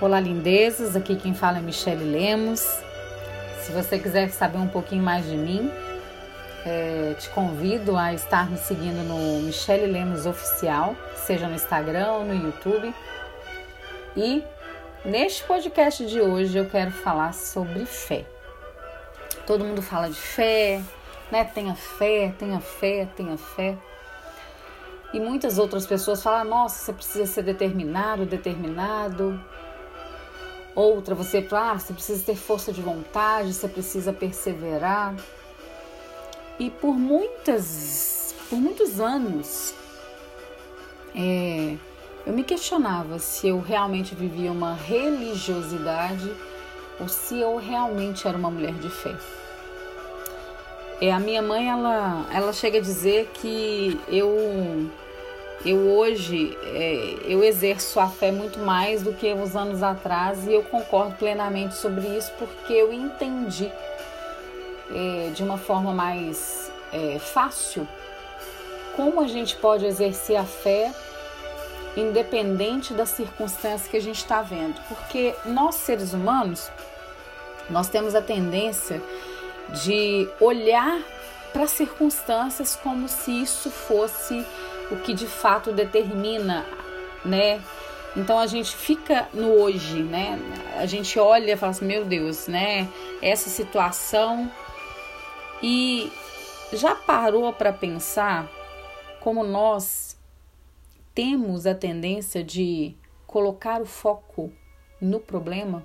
Olá, lindezas. Aqui quem fala é Michele Lemos. Se você quiser saber um pouquinho mais de mim, é, te convido a estar me seguindo no Michele Lemos Oficial, seja no Instagram ou no YouTube. E neste podcast de hoje eu quero falar sobre fé. Todo mundo fala de fé, né? Tenha fé, tenha fé, tenha fé. E muitas outras pessoas falam: nossa, você precisa ser determinado, determinado. Outra, você ah, você precisa ter força de vontade, você precisa perseverar. E por muitas, por muitos anos, é, eu me questionava se eu realmente vivia uma religiosidade ou se eu realmente era uma mulher de fé. É, a minha mãe, ela, ela chega a dizer que eu eu hoje é, eu exerço a fé muito mais do que uns anos atrás e eu concordo plenamente sobre isso porque eu entendi é, de uma forma mais é, fácil como a gente pode exercer a fé independente das circunstâncias que a gente está vendo, porque nós seres humanos nós temos a tendência de olhar para as circunstâncias como se isso fosse o que de fato determina, né? Então a gente fica no hoje, né? A gente olha e fala assim, meu Deus, né? Essa situação e já parou para pensar como nós temos a tendência de colocar o foco no problema?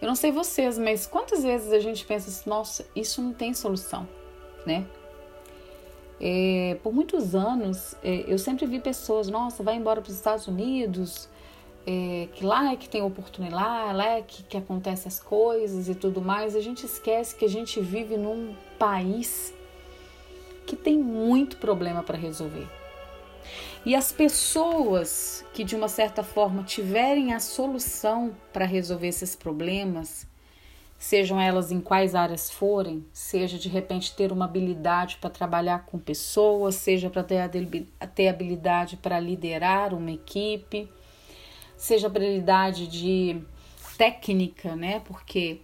Eu não sei vocês, mas quantas vezes a gente pensa assim, nossa, isso não tem solução, né? É, por muitos anos, é, eu sempre vi pessoas, nossa, vai embora para os Estados Unidos, é, que lá é que tem oportunidade, lá é que, que acontecem as coisas e tudo mais. A gente esquece que a gente vive num país que tem muito problema para resolver. E as pessoas que de uma certa forma tiverem a solução para resolver esses problemas, sejam elas em quais áreas forem, seja de repente ter uma habilidade para trabalhar com pessoas, seja para ter habilidade para liderar uma equipe, seja habilidade de técnica, né? Porque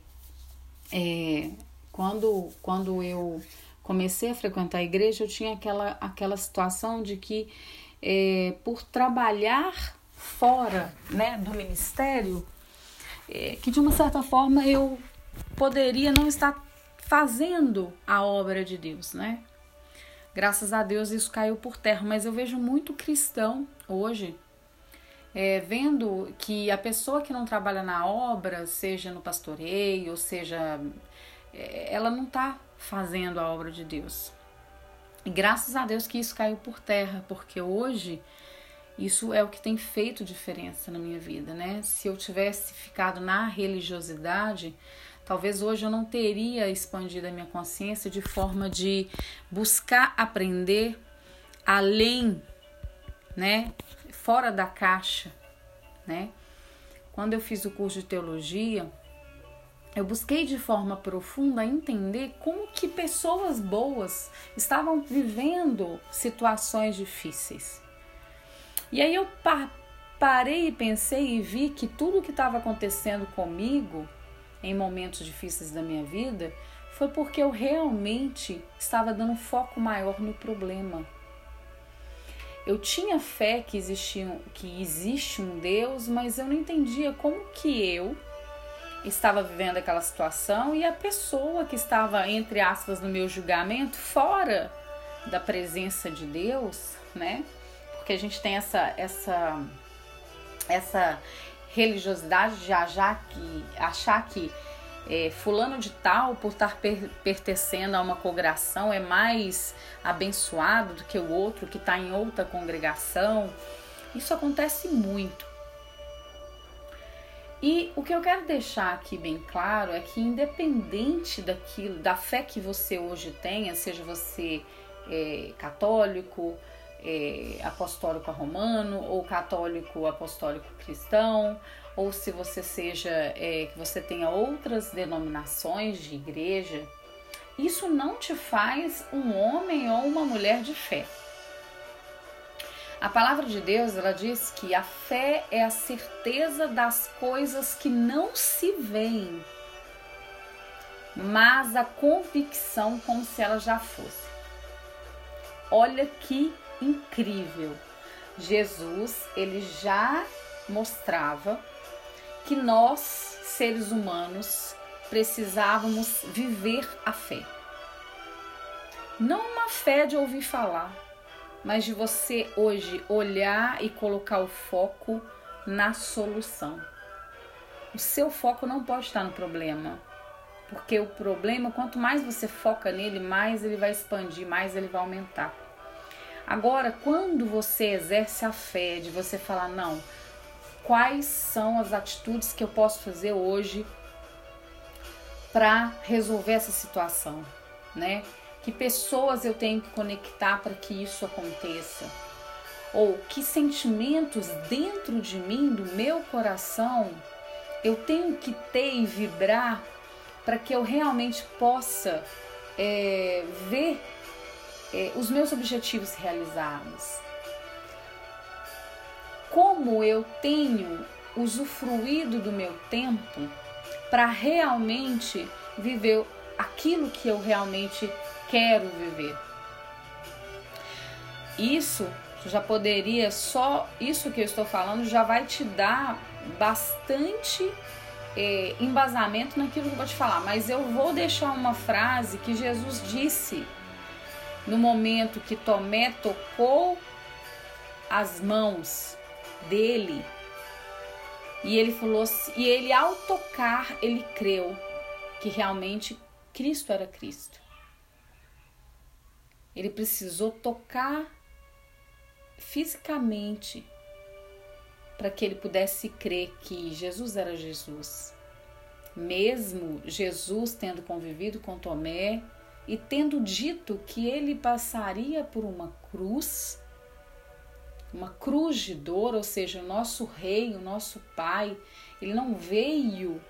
é, quando, quando eu comecei a frequentar a igreja, eu tinha aquela, aquela situação de que é, por trabalhar fora né, do ministério, é, que de uma certa forma eu poderia não estar fazendo a obra de Deus, né? Graças a Deus isso caiu por terra, mas eu vejo muito cristão hoje é, vendo que a pessoa que não trabalha na obra, seja no pastoreio, seja, é, ela não está fazendo a obra de Deus. E graças a Deus que isso caiu por terra, porque hoje isso é o que tem feito diferença na minha vida, né? Se eu tivesse ficado na religiosidade, Talvez hoje eu não teria expandido a minha consciência de forma de buscar aprender além, né, fora da caixa, né? Quando eu fiz o curso de teologia, eu busquei de forma profunda entender como que pessoas boas estavam vivendo situações difíceis. E aí eu parei e pensei e vi que tudo que estava acontecendo comigo em momentos difíceis da minha vida foi porque eu realmente estava dando foco maior no problema. Eu tinha fé que, existia, que existe um Deus, mas eu não entendia como que eu estava vivendo aquela situação e a pessoa que estava, entre aspas, no meu julgamento, fora da presença de Deus, né? Porque a gente tem essa, essa, essa religiosidade de achar que, achar que é, fulano de tal, por estar per, pertencendo a uma congregação, é mais abençoado do que o outro que está em outra congregação. Isso acontece muito. E o que eu quero deixar aqui bem claro é que, independente daquilo, da fé que você hoje tenha, seja você é, católico, é, apostólico romano ou católico apostólico cristão, ou se você seja é, que você tenha outras denominações de igreja, isso não te faz um homem ou uma mulher de fé. A palavra de Deus, ela diz que a fé é a certeza das coisas que não se veem, mas a convicção como se ela já fosse. Olha que incrível. Jesus, ele já mostrava que nós, seres humanos, precisávamos viver a fé. Não uma fé de ouvir falar, mas de você hoje olhar e colocar o foco na solução. O seu foco não pode estar no problema, porque o problema, quanto mais você foca nele, mais ele vai expandir, mais ele vai aumentar. Agora, quando você exerce a fé de você falar, não, quais são as atitudes que eu posso fazer hoje para resolver essa situação, né? Que pessoas eu tenho que conectar para que isso aconteça? Ou que sentimentos dentro de mim, do meu coração, eu tenho que ter e vibrar para que eu realmente possa é, ver é, os meus objetivos realizados? Como eu tenho usufruído do meu tempo para realmente viver aquilo que eu realmente quero viver? Isso já poderia, só isso que eu estou falando já vai te dar bastante é, embasamento naquilo que eu vou te falar, mas eu vou deixar uma frase que Jesus disse no momento que Tomé tocou as mãos dele e ele falou e ele ao tocar ele creu que realmente Cristo era Cristo. Ele precisou tocar fisicamente para que ele pudesse crer que Jesus era Jesus. Mesmo Jesus tendo convivido com Tomé, e tendo dito que ele passaria por uma cruz, uma cruz de dor, ou seja, o nosso rei, o nosso pai, ele não veio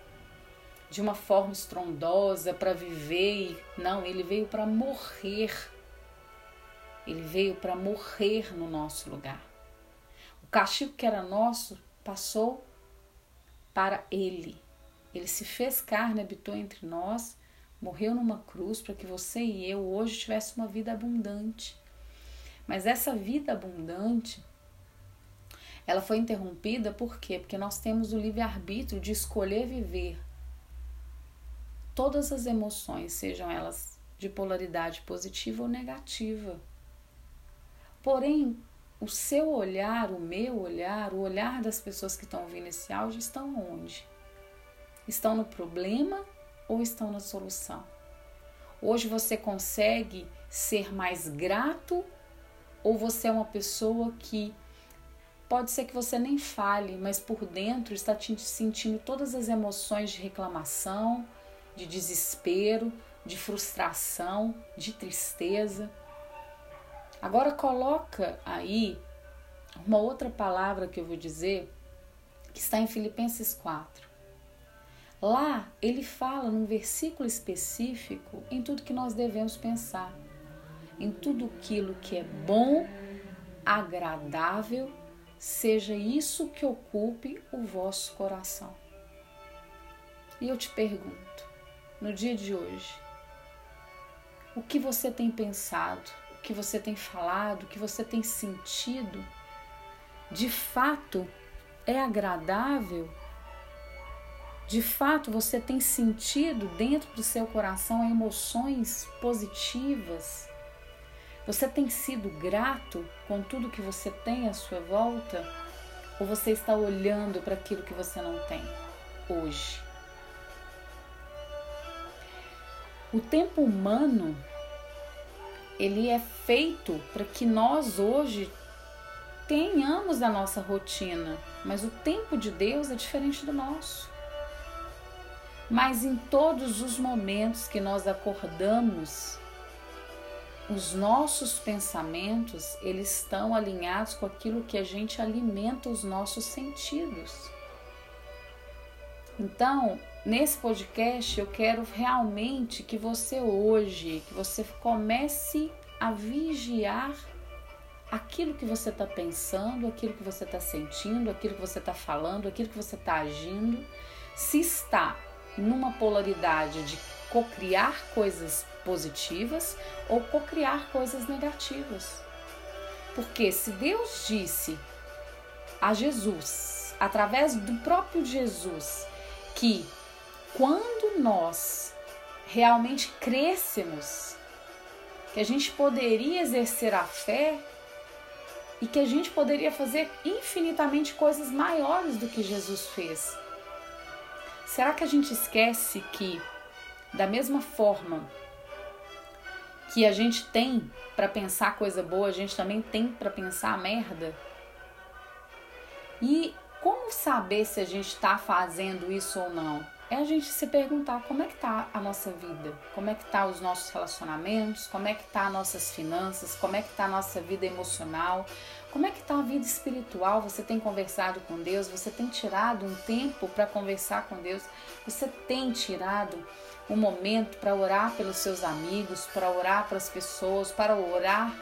de uma forma estrondosa para viver, não, ele veio para morrer. Ele veio para morrer no nosso lugar. O castigo que era nosso passou para ele. Ele se fez carne, habitou entre nós morreu numa cruz para que você e eu hoje tivesse uma vida abundante. Mas essa vida abundante, ela foi interrompida por quê? Porque nós temos o livre-arbítrio de escolher viver todas as emoções, sejam elas de polaridade positiva ou negativa. Porém, o seu olhar, o meu olhar, o olhar das pessoas que estão ouvindo esse áudio estão onde? Estão no problema ou estão na solução? Hoje você consegue ser mais grato ou você é uma pessoa que pode ser que você nem fale, mas por dentro está te sentindo todas as emoções de reclamação, de desespero, de frustração, de tristeza. Agora coloca aí uma outra palavra que eu vou dizer, que está em Filipenses 4. Lá ele fala num versículo específico em tudo que nós devemos pensar, em tudo aquilo que é bom, agradável, seja isso que ocupe o vosso coração. E eu te pergunto, no dia de hoje, o que você tem pensado, o que você tem falado, o que você tem sentido, de fato é agradável de fato, você tem sentido dentro do seu coração emoções positivas? Você tem sido grato com tudo que você tem à sua volta? Ou você está olhando para aquilo que você não tem hoje? O tempo humano ele é feito para que nós hoje tenhamos a nossa rotina, mas o tempo de Deus é diferente do nosso. Mas em todos os momentos que nós acordamos, os nossos pensamentos, eles estão alinhados com aquilo que a gente alimenta os nossos sentidos. Então, nesse podcast eu quero realmente que você hoje, que você comece a vigiar aquilo que você está pensando, aquilo que você está sentindo, aquilo que você está falando, aquilo que você está agindo, se está numa polaridade de cocriar coisas positivas ou cocriar coisas negativas. Porque se Deus disse a Jesus, através do próprio Jesus, que quando nós realmente crescemos, que a gente poderia exercer a fé e que a gente poderia fazer infinitamente coisas maiores do que Jesus fez. Será que a gente esquece que, da mesma forma que a gente tem para pensar coisa boa, a gente também tem para pensar merda? E como saber se a gente está fazendo isso ou não? É a gente se perguntar como é que tá a nossa vida, como é que tá os nossos relacionamentos, como é que tá as nossas finanças, como é que tá a nossa vida emocional, como é que tá a vida espiritual? Você tem conversado com Deus? Você tem tirado um tempo para conversar com Deus? Você tem tirado um momento para orar pelos seus amigos, para orar para as pessoas, para orar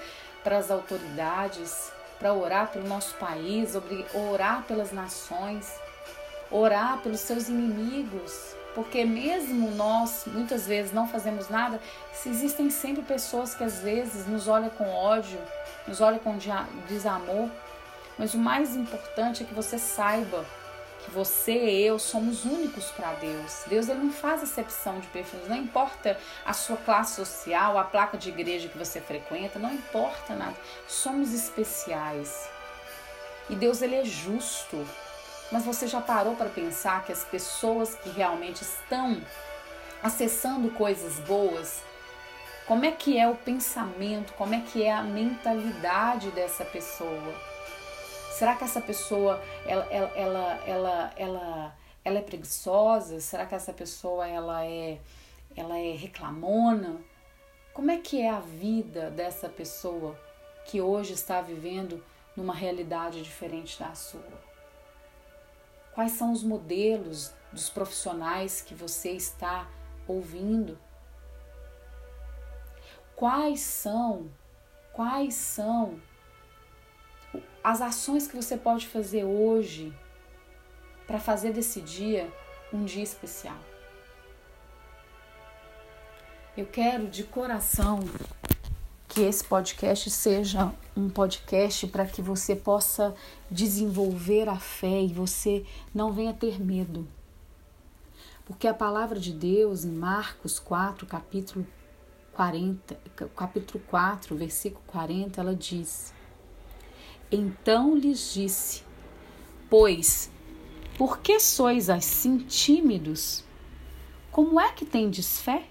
para as autoridades? para orar pelo nosso país, orar pelas nações, orar pelos seus inimigos, porque mesmo nós muitas vezes não fazemos nada, existem sempre pessoas que às vezes nos olham com ódio, nos olham com desamor, mas o mais importante é que você saiba que você e eu somos únicos para Deus. Deus ele não faz exceção de perfis, não importa a sua classe social, a placa de igreja que você frequenta, não importa nada. Somos especiais. E Deus ele é justo. Mas você já parou para pensar que as pessoas que realmente estão acessando coisas boas, como é que é o pensamento, como é que é a mentalidade dessa pessoa? Será que essa pessoa ela, ela, ela, ela, ela, ela é preguiçosa? Será que essa pessoa ela é, ela é reclamona? Como é que é a vida dessa pessoa que hoje está vivendo numa realidade diferente da sua? Quais são os modelos dos profissionais que você está ouvindo? Quais são, quais são as ações que você pode fazer hoje para fazer desse dia um dia especial. Eu quero de coração que esse podcast seja um podcast para que você possa desenvolver a fé e você não venha ter medo. Porque a palavra de Deus em Marcos 4, capítulo 40, capítulo 4, versículo 40, ela diz: então lhes disse: Pois, por que sois assim tímidos? Como é que tendes fé?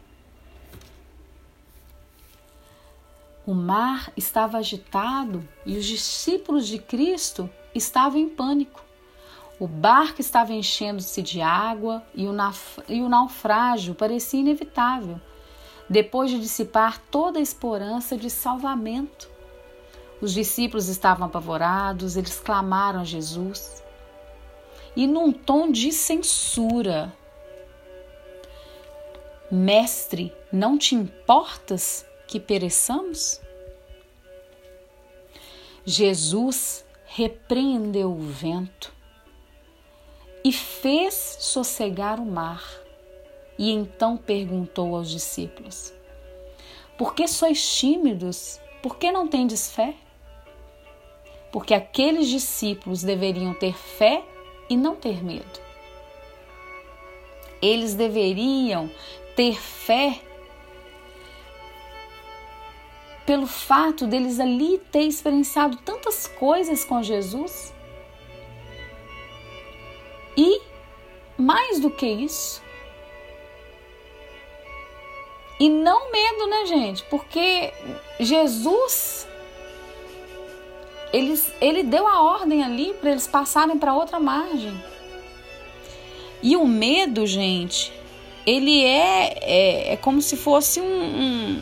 O mar estava agitado e os discípulos de Cristo estavam em pânico. O barco estava enchendo-se de água e o, e o naufrágio parecia inevitável, depois de dissipar toda a esperança de salvamento. Os discípulos estavam apavorados, eles clamaram a Jesus. E num tom de censura: Mestre, não te importas que pereçamos? Jesus repreendeu o vento e fez sossegar o mar. E então perguntou aos discípulos: Por que sois tímidos? Por que não tendes fé? porque aqueles discípulos deveriam ter fé e não ter medo. Eles deveriam ter fé pelo fato deles ali ter experienciado tantas coisas com Jesus. E mais do que isso, e não medo, né, gente? Porque Jesus ele, ele deu a ordem ali para eles passarem para outra margem. E o medo, gente, ele é, é, é como se fosse um, um,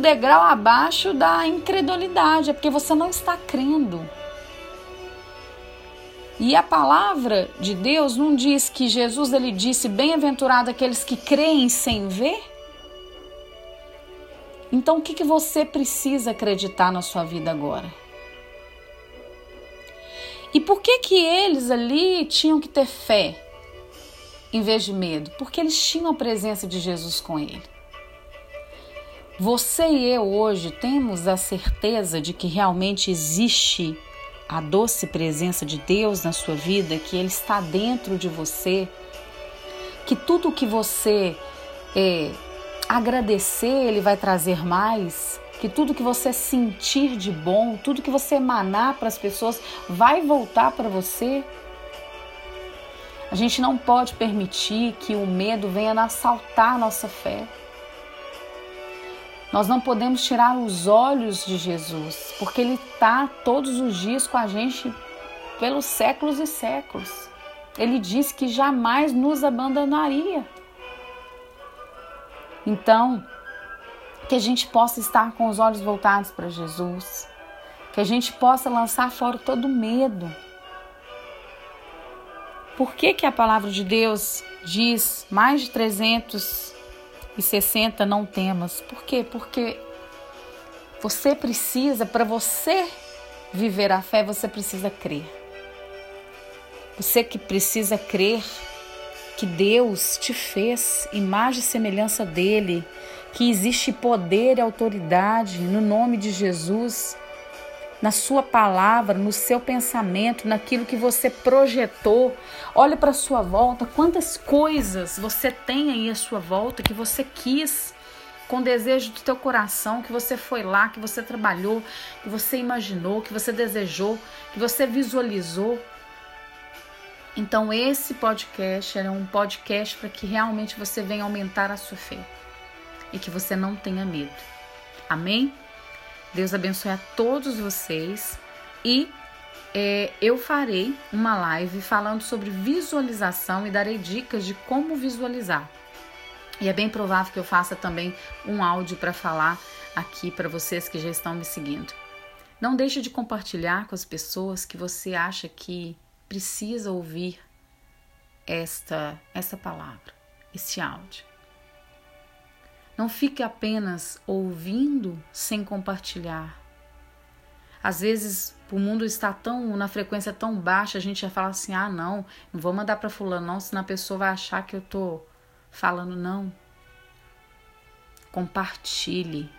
degrau abaixo da incredulidade, é porque você não está crendo. E a palavra de Deus não diz que Jesus ele disse: "Bem-aventurado aqueles que creem sem ver"? Então, o que, que você precisa acreditar na sua vida agora? E por que que eles ali tinham que ter fé em vez de medo? Porque eles tinham a presença de Jesus com ele. Você e eu hoje temos a certeza de que realmente existe a doce presença de Deus na sua vida, que Ele está dentro de você, que tudo que você é, agradecer, Ele vai trazer mais, que tudo que você sentir de bom, tudo que você emanar para as pessoas vai voltar para você. A gente não pode permitir que o medo venha assaltar nossa fé. Nós não podemos tirar os olhos de Jesus, porque Ele está todos os dias com a gente pelos séculos e séculos. Ele disse que jamais nos abandonaria. Então, que a gente possa estar com os olhos voltados para Jesus, que a gente possa lançar fora todo medo. Por que, que a palavra de Deus diz mais de 360 não temas? Por quê? Porque você precisa, para você viver a fé, você precisa crer. Você que precisa crer que Deus te fez imagem e semelhança dele, que existe poder e autoridade no nome de Jesus, na sua palavra, no seu pensamento, naquilo que você projetou. Olha para a sua volta, quantas coisas você tem aí à sua volta que você quis com desejo do teu coração, que você foi lá, que você trabalhou, que você imaginou, que você desejou, que você visualizou. Então esse podcast é um podcast para que realmente você venha aumentar a sua fé e que você não tenha medo. Amém? Deus abençoe a todos vocês e é, eu farei uma live falando sobre visualização e darei dicas de como visualizar. E é bem provável que eu faça também um áudio para falar aqui para vocês que já estão me seguindo. Não deixe de compartilhar com as pessoas que você acha que precisa ouvir esta essa palavra, esse áudio. Não fique apenas ouvindo sem compartilhar. Às vezes o mundo está tão na frequência tão baixa, a gente já fala assim: "Ah, não, não vou mandar para fulano não, senão a pessoa vai achar que eu tô falando não". Compartilhe.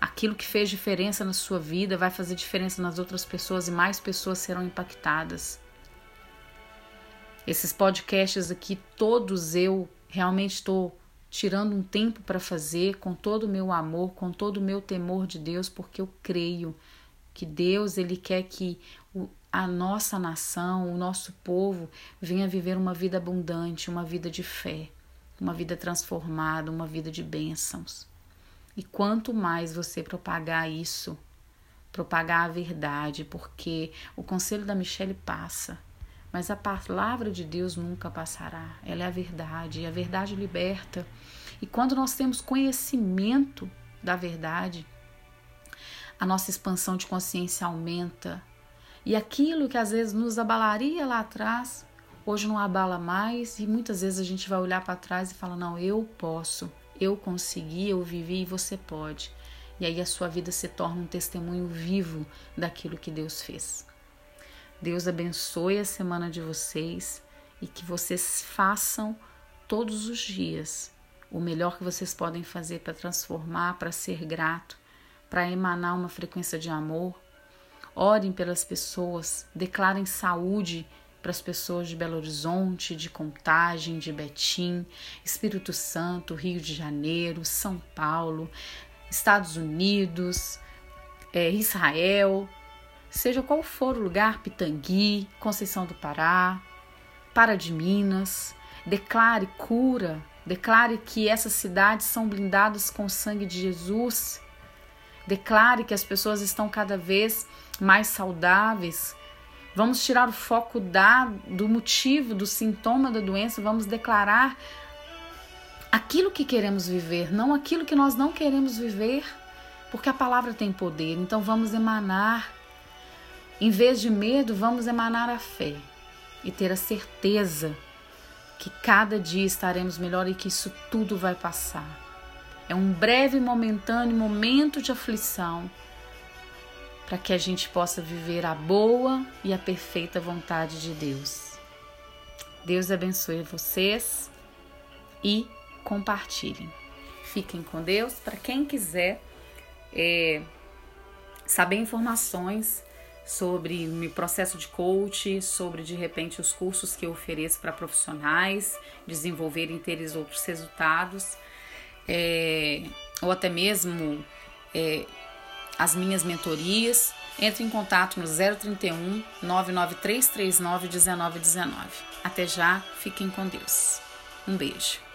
Aquilo que fez diferença na sua vida vai fazer diferença nas outras pessoas e mais pessoas serão impactadas. Esses podcasts aqui, todos eu realmente estou tirando um tempo para fazer com todo o meu amor, com todo o meu temor de Deus, porque eu creio que Deus ele quer que o, a nossa nação, o nosso povo venha viver uma vida abundante, uma vida de fé, uma vida transformada, uma vida de bênçãos. E quanto mais você propagar isso, propagar a verdade, porque o conselho da Michelle passa, mas a palavra de Deus nunca passará. Ela é a verdade, e a verdade liberta. E quando nós temos conhecimento da verdade, a nossa expansão de consciência aumenta. E aquilo que às vezes nos abalaria lá atrás, hoje não abala mais, e muitas vezes a gente vai olhar para trás e falar: "Não, eu posso, eu consegui, eu vivi e você pode". E aí a sua vida se torna um testemunho vivo daquilo que Deus fez. Deus abençoe a semana de vocês e que vocês façam todos os dias o melhor que vocês podem fazer para transformar, para ser grato, para emanar uma frequência de amor. Orem pelas pessoas, declarem saúde para as pessoas de Belo Horizonte, de Contagem, de Betim, Espírito Santo, Rio de Janeiro, São Paulo, Estados Unidos, é, Israel, seja qual for o lugar, Pitangui, Conceição do Pará, Para de Minas, declare cura, declare que essas cidades são blindadas com o sangue de Jesus, declare que as pessoas estão cada vez mais saudáveis. Vamos tirar o foco da, do motivo, do sintoma da doença, vamos declarar aquilo que queremos viver, não aquilo que nós não queremos viver, porque a palavra tem poder. Então vamos emanar em vez de medo, vamos emanar a fé e ter a certeza que cada dia estaremos melhor e que isso tudo vai passar. É um breve, momentâneo momento de aflição para que a gente possa viver a boa e a perfeita vontade de Deus. Deus abençoe vocês e compartilhem. Fiquem com Deus. Para quem quiser é, saber informações sobre o meu processo de coach, sobre de repente os cursos que eu ofereço para profissionais desenvolverem terem outros resultados, é, ou até mesmo é, as minhas mentorias, entre em contato no 031 99339 1919. Até já, fiquem com Deus. Um beijo.